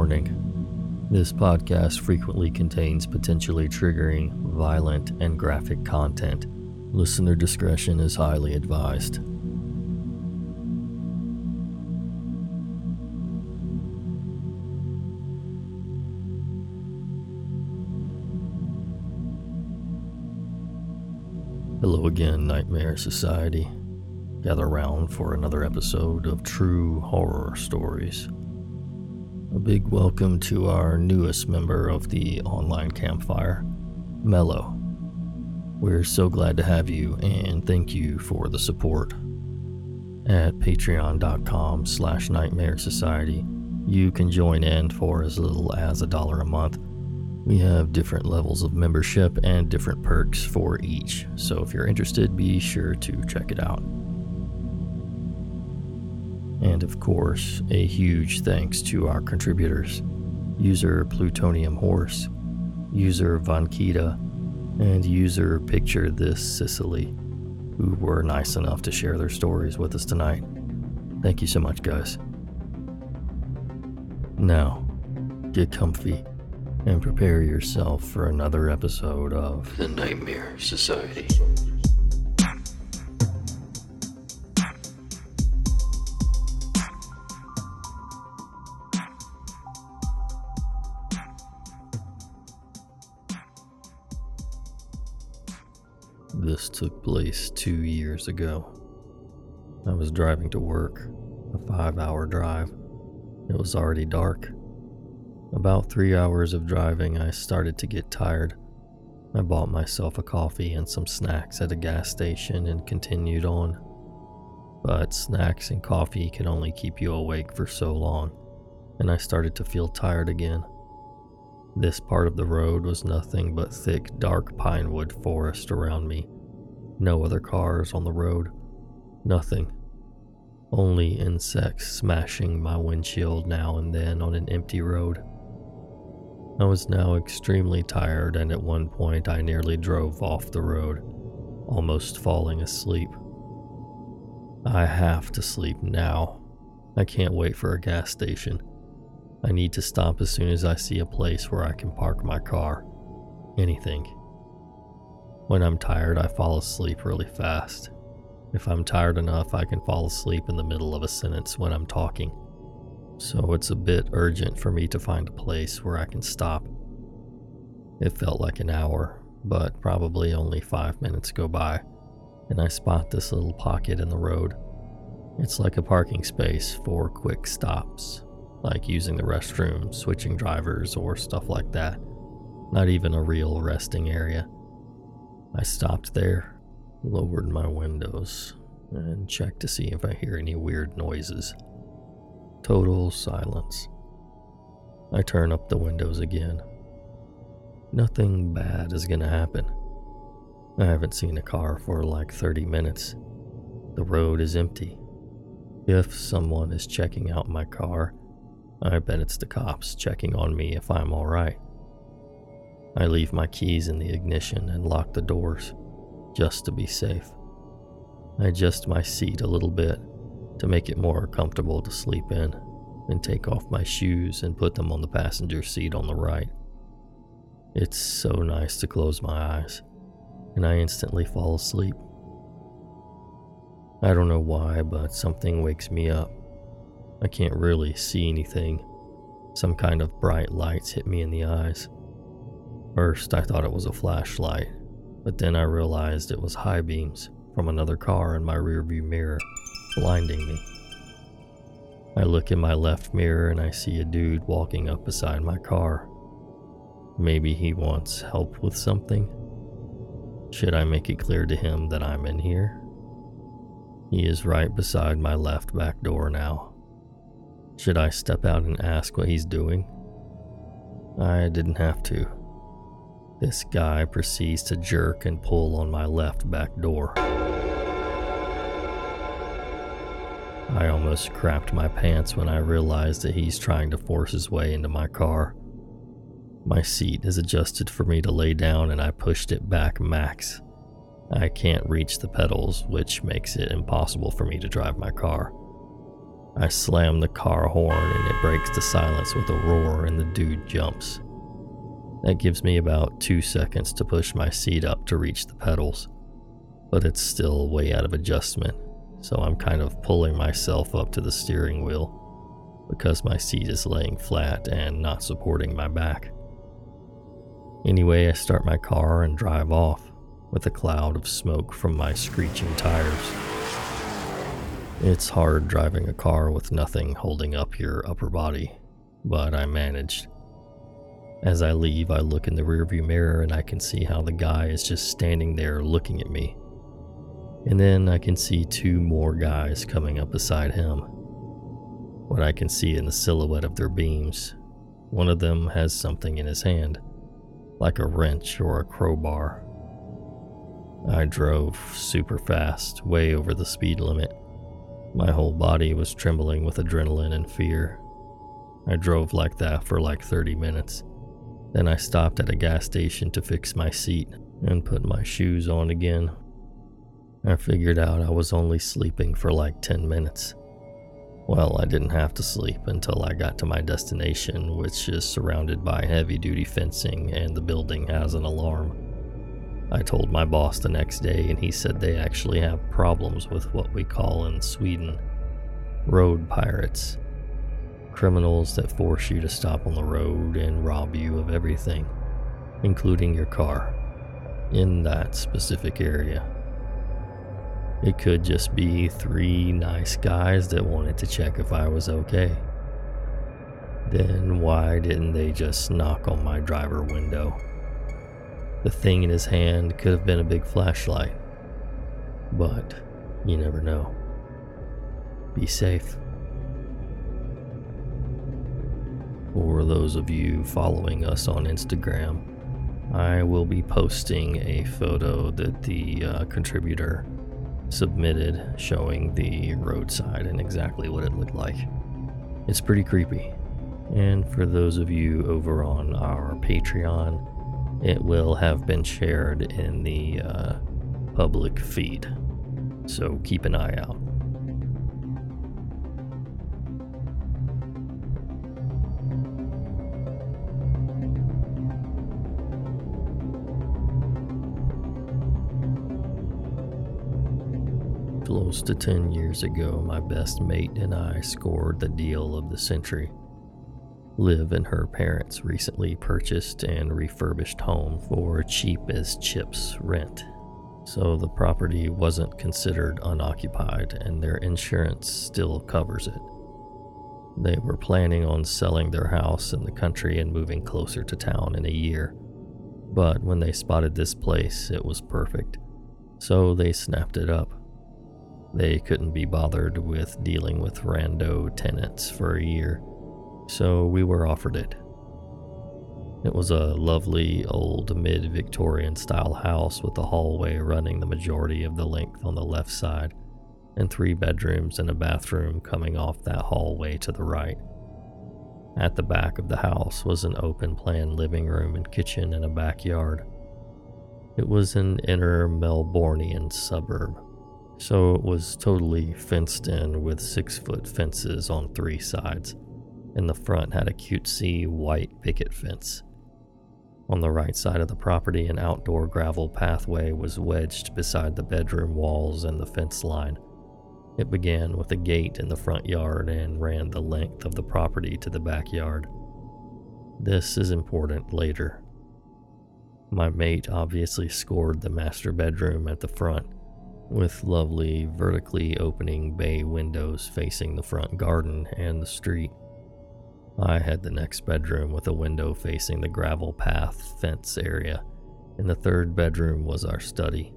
Warning This podcast frequently contains potentially triggering, violent, and graphic content. Listener discretion is highly advised. Hello again, Nightmare Society. Gather round for another episode of True Horror Stories. A big welcome to our newest member of the online campfire, Mello. We're so glad to have you and thank you for the support. At patreon.com slash nightmare society, you can join in for as little as a dollar a month. We have different levels of membership and different perks for each, so if you're interested, be sure to check it out. And of course, a huge thanks to our contributors user Plutonium Horse, user Vankita, and user Picture This Sicily, who were nice enough to share their stories with us tonight. Thank you so much, guys. Now, get comfy and prepare yourself for another episode of The Nightmare Society. Took place two years ago. I was driving to work, a five hour drive. It was already dark. About three hours of driving, I started to get tired. I bought myself a coffee and some snacks at a gas station and continued on. But snacks and coffee can only keep you awake for so long, and I started to feel tired again. This part of the road was nothing but thick, dark pinewood forest around me. No other cars on the road. Nothing. Only insects smashing my windshield now and then on an empty road. I was now extremely tired, and at one point I nearly drove off the road, almost falling asleep. I have to sleep now. I can't wait for a gas station. I need to stop as soon as I see a place where I can park my car. Anything. When I'm tired, I fall asleep really fast. If I'm tired enough, I can fall asleep in the middle of a sentence when I'm talking. So it's a bit urgent for me to find a place where I can stop. It felt like an hour, but probably only five minutes go by, and I spot this little pocket in the road. It's like a parking space for quick stops like using the restroom, switching drivers, or stuff like that. Not even a real resting area. I stopped there, lowered my windows, and checked to see if I hear any weird noises. Total silence. I turn up the windows again. Nothing bad is gonna happen. I haven't seen a car for like 30 minutes. The road is empty. If someone is checking out my car, I bet it's the cops checking on me if I'm alright. I leave my keys in the ignition and lock the doors, just to be safe. I adjust my seat a little bit to make it more comfortable to sleep in, and take off my shoes and put them on the passenger seat on the right. It's so nice to close my eyes, and I instantly fall asleep. I don't know why, but something wakes me up. I can't really see anything. Some kind of bright lights hit me in the eyes. First, I thought it was a flashlight, but then I realized it was high beams from another car in my rearview mirror, blinding me. I look in my left mirror and I see a dude walking up beside my car. Maybe he wants help with something? Should I make it clear to him that I'm in here? He is right beside my left back door now. Should I step out and ask what he's doing? I didn't have to. This guy proceeds to jerk and pull on my left back door. I almost crapped my pants when I realized that he's trying to force his way into my car. My seat is adjusted for me to lay down and I pushed it back max. I can't reach the pedals, which makes it impossible for me to drive my car. I slam the car horn and it breaks the silence with a roar, and the dude jumps. That gives me about two seconds to push my seat up to reach the pedals, but it's still way out of adjustment, so I'm kind of pulling myself up to the steering wheel because my seat is laying flat and not supporting my back. Anyway, I start my car and drive off with a cloud of smoke from my screeching tires. It's hard driving a car with nothing holding up your upper body, but I managed. As I leave, I look in the rearview mirror and I can see how the guy is just standing there looking at me. And then I can see two more guys coming up beside him. What I can see in the silhouette of their beams, one of them has something in his hand, like a wrench or a crowbar. I drove super fast, way over the speed limit. My whole body was trembling with adrenaline and fear. I drove like that for like 30 minutes. Then I stopped at a gas station to fix my seat and put my shoes on again. I figured out I was only sleeping for like 10 minutes. Well, I didn't have to sleep until I got to my destination, which is surrounded by heavy duty fencing and the building has an alarm. I told my boss the next day, and he said they actually have problems with what we call in Sweden road pirates criminals that force you to stop on the road and rob you of everything, including your car, in that specific area. It could just be three nice guys that wanted to check if I was okay. Then why didn't they just knock on my driver window? The thing in his hand could have been a big flashlight. But you never know. Be safe. For those of you following us on Instagram, I will be posting a photo that the uh, contributor submitted showing the roadside and exactly what it looked like. It's pretty creepy. And for those of you over on our Patreon, it will have been shared in the uh, public feed. So keep an eye out. Close to 10 years ago, my best mate and I scored the deal of the century. Liv and her parents' recently purchased and refurbished home for cheap as chips rent. So the property wasn't considered unoccupied and their insurance still covers it. They were planning on selling their house in the country and moving closer to town in a year. But when they spotted this place, it was perfect. So they snapped it up. They couldn't be bothered with dealing with rando tenants for a year, so we were offered it. It was a lovely old mid Victorian style house with a hallway running the majority of the length on the left side, and three bedrooms and a bathroom coming off that hallway to the right. At the back of the house was an open plan living room and kitchen and a backyard. It was an inner Melburnian suburb so it was totally fenced in with six foot fences on three sides, and the front had a cutesy white picket fence. On the right side of the property, an outdoor gravel pathway was wedged beside the bedroom walls and the fence line. It began with a gate in the front yard and ran the length of the property to the backyard. This is important later. My mate obviously scored the master bedroom at the front with lovely vertically opening bay windows facing the front garden and the street. I had the next bedroom with a window facing the gravel path fence area, and the third bedroom was our study.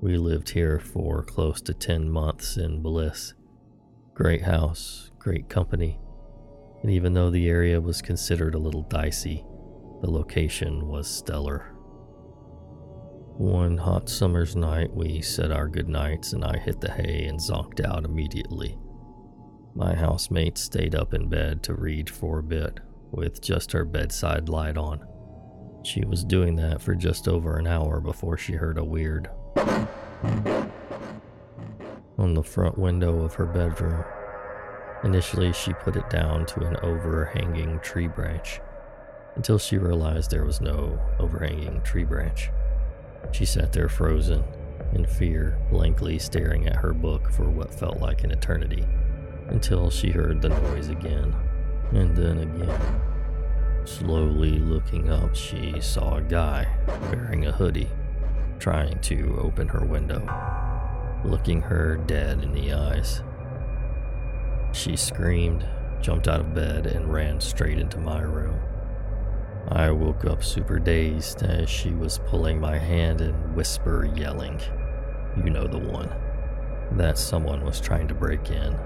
We lived here for close to 10 months in bliss. Great house, great company, and even though the area was considered a little dicey, the location was stellar. One hot summer's night, we said our goodnights and I hit the hay and zonked out immediately. My housemate stayed up in bed to read for a bit, with just her bedside light on. She was doing that for just over an hour before she heard a weird on the front window of her bedroom. Initially, she put it down to an overhanging tree branch until she realized there was no overhanging tree branch. She sat there frozen, in fear, blankly staring at her book for what felt like an eternity, until she heard the noise again, and then again. Slowly looking up, she saw a guy wearing a hoodie trying to open her window, looking her dead in the eyes. She screamed, jumped out of bed, and ran straight into my room. I woke up super dazed as she was pulling my hand and whisper yelling, You know the one, that someone was trying to break in.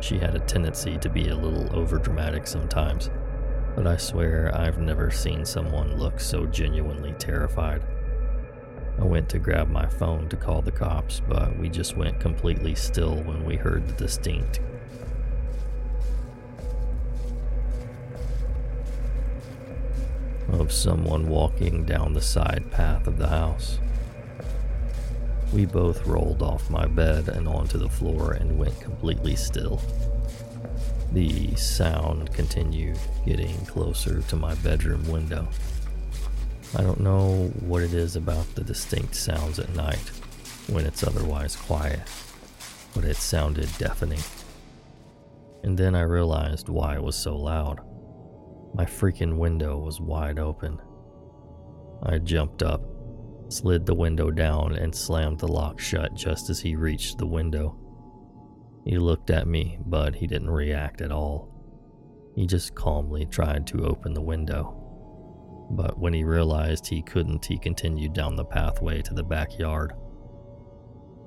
She had a tendency to be a little overdramatic sometimes, but I swear I've never seen someone look so genuinely terrified. I went to grab my phone to call the cops, but we just went completely still when we heard the distinct of someone walking down the side path of the house. We both rolled off my bed and onto the floor and went completely still. The sound continued getting closer to my bedroom window. I don't know what it is about the distinct sounds at night when it's otherwise quiet, but it sounded deafening. And then I realized why it was so loud. My freaking window was wide open. I jumped up, slid the window down, and slammed the lock shut just as he reached the window. He looked at me, but he didn't react at all. He just calmly tried to open the window. But when he realized he couldn't, he continued down the pathway to the backyard.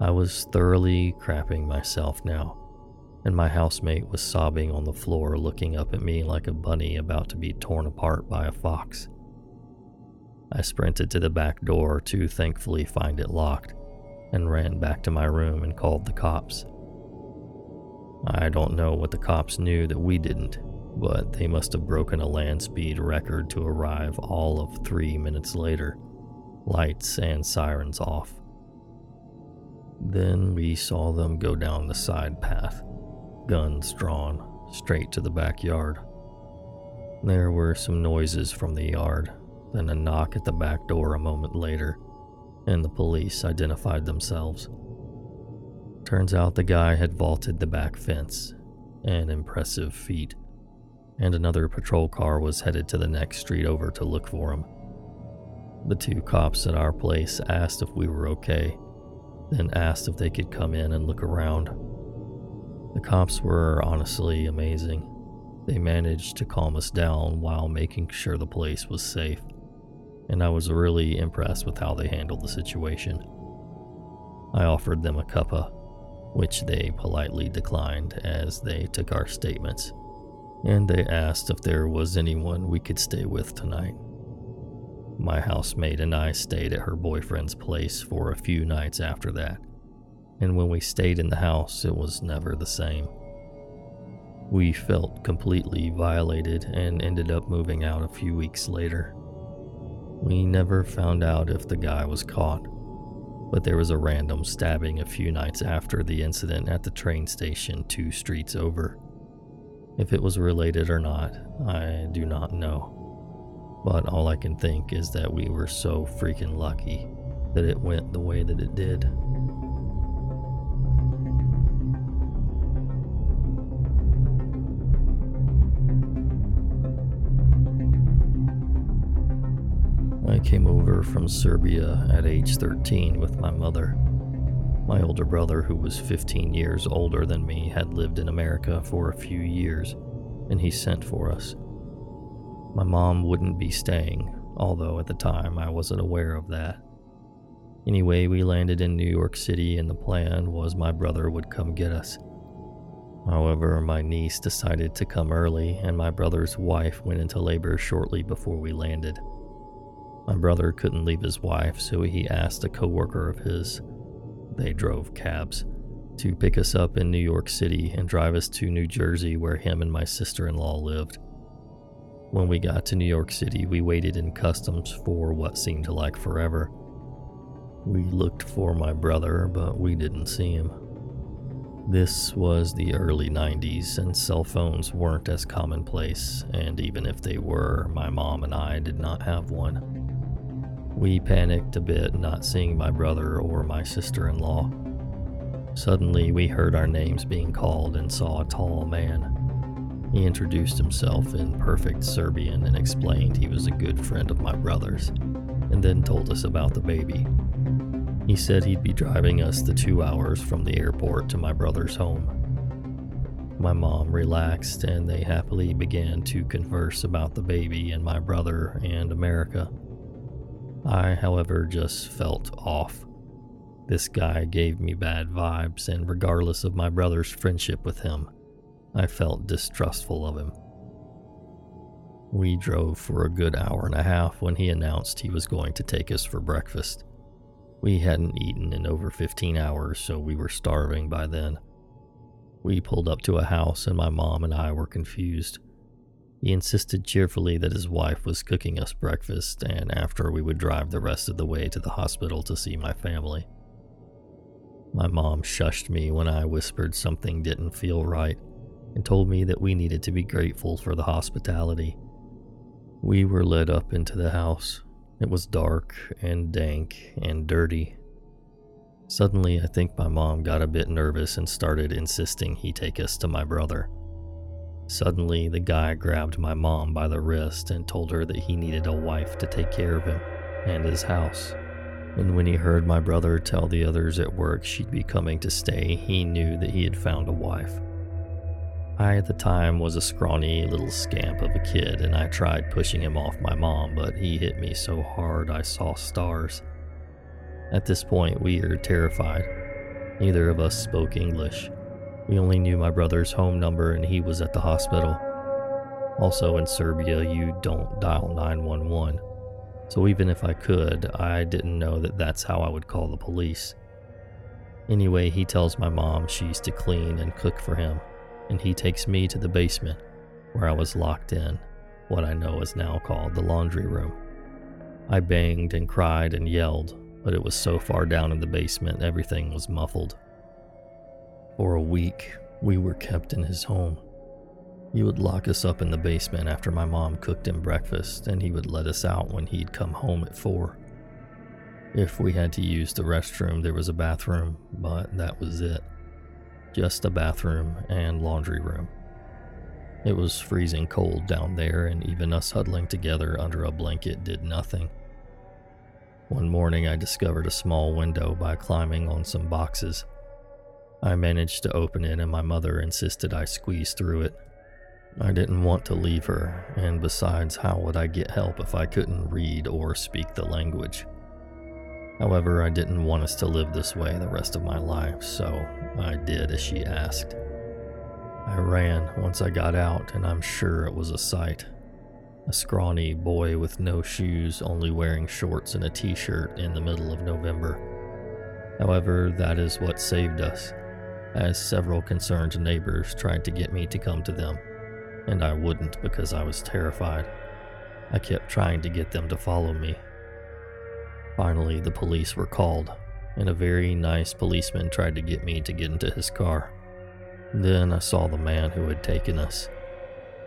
I was thoroughly crapping myself now and my housemate was sobbing on the floor, looking up at me like a bunny about to be torn apart by a fox. I sprinted to the back door to thankfully find it locked and ran back to my room and called the cops. I don't know what the cops knew that we didn't, but they must have broken a land speed record to arrive all of three minutes later, lights and sirens off. Then we saw them go down the side path guns drawn, straight to the backyard. There were some noises from the yard, then a knock at the back door a moment later, and the police identified themselves. Turns out the guy had vaulted the back fence, an impressive feat, and another patrol car was headed to the next street over to look for him. The two cops at our place asked if we were okay, then asked if they could come in and look around. The cops were honestly amazing. They managed to calm us down while making sure the place was safe, and I was really impressed with how they handled the situation. I offered them a cuppa, which they politely declined as they took our statements, and they asked if there was anyone we could stay with tonight. My housemate and I stayed at her boyfriend's place for a few nights after that and when we stayed in the house, it was never the same. We felt completely violated and ended up moving out a few weeks later. We never found out if the guy was caught, but there was a random stabbing a few nights after the incident at the train station two streets over. If it was related or not, I do not know. But all I can think is that we were so freaking lucky that it went the way that it did. I came over from Serbia at age 13 with my mother. My older brother, who was 15 years older than me, had lived in America for a few years, and he sent for us. My mom wouldn't be staying, although at the time I wasn't aware of that. Anyway, we landed in New York City, and the plan was my brother would come get us. However, my niece decided to come early, and my brother's wife went into labor shortly before we landed. My brother couldn't leave his wife, so he asked a coworker of his, they drove cabs, to pick us up in New York City and drive us to New Jersey where him and my sister in law lived. When we got to New York City, we waited in customs for what seemed like forever. We looked for my brother, but we didn't see him. This was the early 90s, and cell phones weren't as commonplace, and even if they were, my mom and I did not have one. We panicked a bit not seeing my brother or my sister in law. Suddenly, we heard our names being called and saw a tall man. He introduced himself in perfect Serbian and explained he was a good friend of my brother's, and then told us about the baby. He said he'd be driving us the two hours from the airport to my brother's home. My mom relaxed and they happily began to converse about the baby and my brother and America. I, however, just felt off. This guy gave me bad vibes, and regardless of my brother's friendship with him, I felt distrustful of him. We drove for a good hour and a half when he announced he was going to take us for breakfast. We hadn't eaten in over 15 hours, so we were starving by then. We pulled up to a house, and my mom and I were confused. He insisted cheerfully that his wife was cooking us breakfast, and after we would drive the rest of the way to the hospital to see my family. My mom shushed me when I whispered something didn't feel right and told me that we needed to be grateful for the hospitality. We were led up into the house, it was dark and dank and dirty. Suddenly, I think my mom got a bit nervous and started insisting he take us to my brother. Suddenly, the guy grabbed my mom by the wrist and told her that he needed a wife to take care of him and his house. And when he heard my brother tell the others at work she'd be coming to stay, he knew that he had found a wife. I, at the time, was a scrawny little scamp of a kid, and I tried pushing him off my mom, but he hit me so hard I saw stars. At this point, we were terrified. Neither of us spoke English. We only knew my brother's home number, and he was at the hospital. Also, in Serbia, you don't dial 911. So, even if I could, I didn't know that that's how I would call the police. Anyway, he tells my mom she's to clean and cook for him and he takes me to the basement where I was locked in, what I know is now called the laundry room. I banged and cried and yelled, but it was so far down in the basement everything was muffled. For a week, we were kept in his home. He would lock us up in the basement after my mom cooked him breakfast, and he would let us out when he'd come home at four. If we had to use the restroom, there was a bathroom, but that was it just a bathroom and laundry room. It was freezing cold down there, and even us huddling together under a blanket did nothing. One morning, I discovered a small window by climbing on some boxes. I managed to open it, and my mother insisted I squeeze through it. I didn't want to leave her, and besides, how would I get help if I couldn't read or speak the language? However, I didn't want us to live this way the rest of my life, so I did as she asked. I ran once I got out, and I'm sure it was a sight. A scrawny boy with no shoes, only wearing shorts and a t shirt in the middle of November. However, that is what saved us, as several concerned neighbors tried to get me to come to them, and I wouldn't because I was terrified. I kept trying to get them to follow me, Finally, the police were called, and a very nice policeman tried to get me to get into his car. Then I saw the man who had taken us.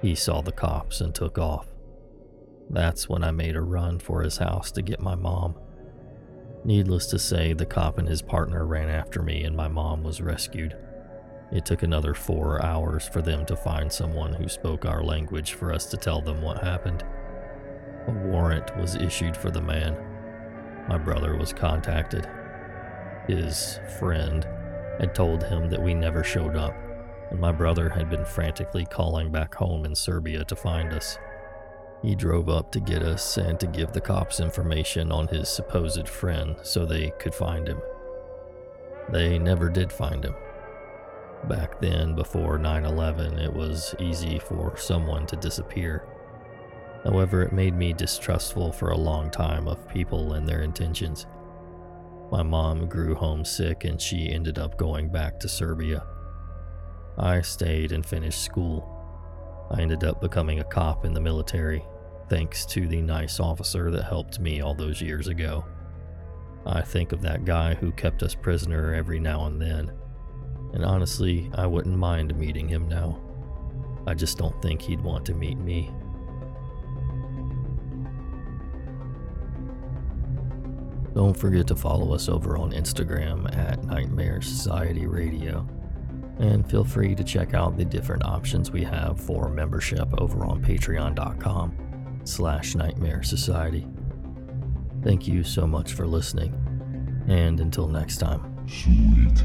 He saw the cops and took off. That's when I made a run for his house to get my mom. Needless to say, the cop and his partner ran after me, and my mom was rescued. It took another four hours for them to find someone who spoke our language for us to tell them what happened. A warrant was issued for the man, my brother was contacted. His friend had told him that we never showed up, and my brother had been frantically calling back home in Serbia to find us. He drove up to get us and to give the cops information on his supposed friend so they could find him. They never did find him. Back then, before 9 11, it was easy for someone to disappear. However, it made me distrustful for a long time of people and their intentions. My mom grew homesick and she ended up going back to Serbia. I stayed and finished school. I ended up becoming a cop in the military, thanks to the nice officer that helped me all those years ago. I think of that guy who kept us prisoner every now and then. And honestly, I wouldn't mind meeting him now. I just don't think he'd want to meet me. Don't forget to follow us over on Instagram at Nightmare Society Radio. And feel free to check out the different options we have for membership over on patreon.com slash nightmare society. Thank you so much for listening, and until next time. Sweet.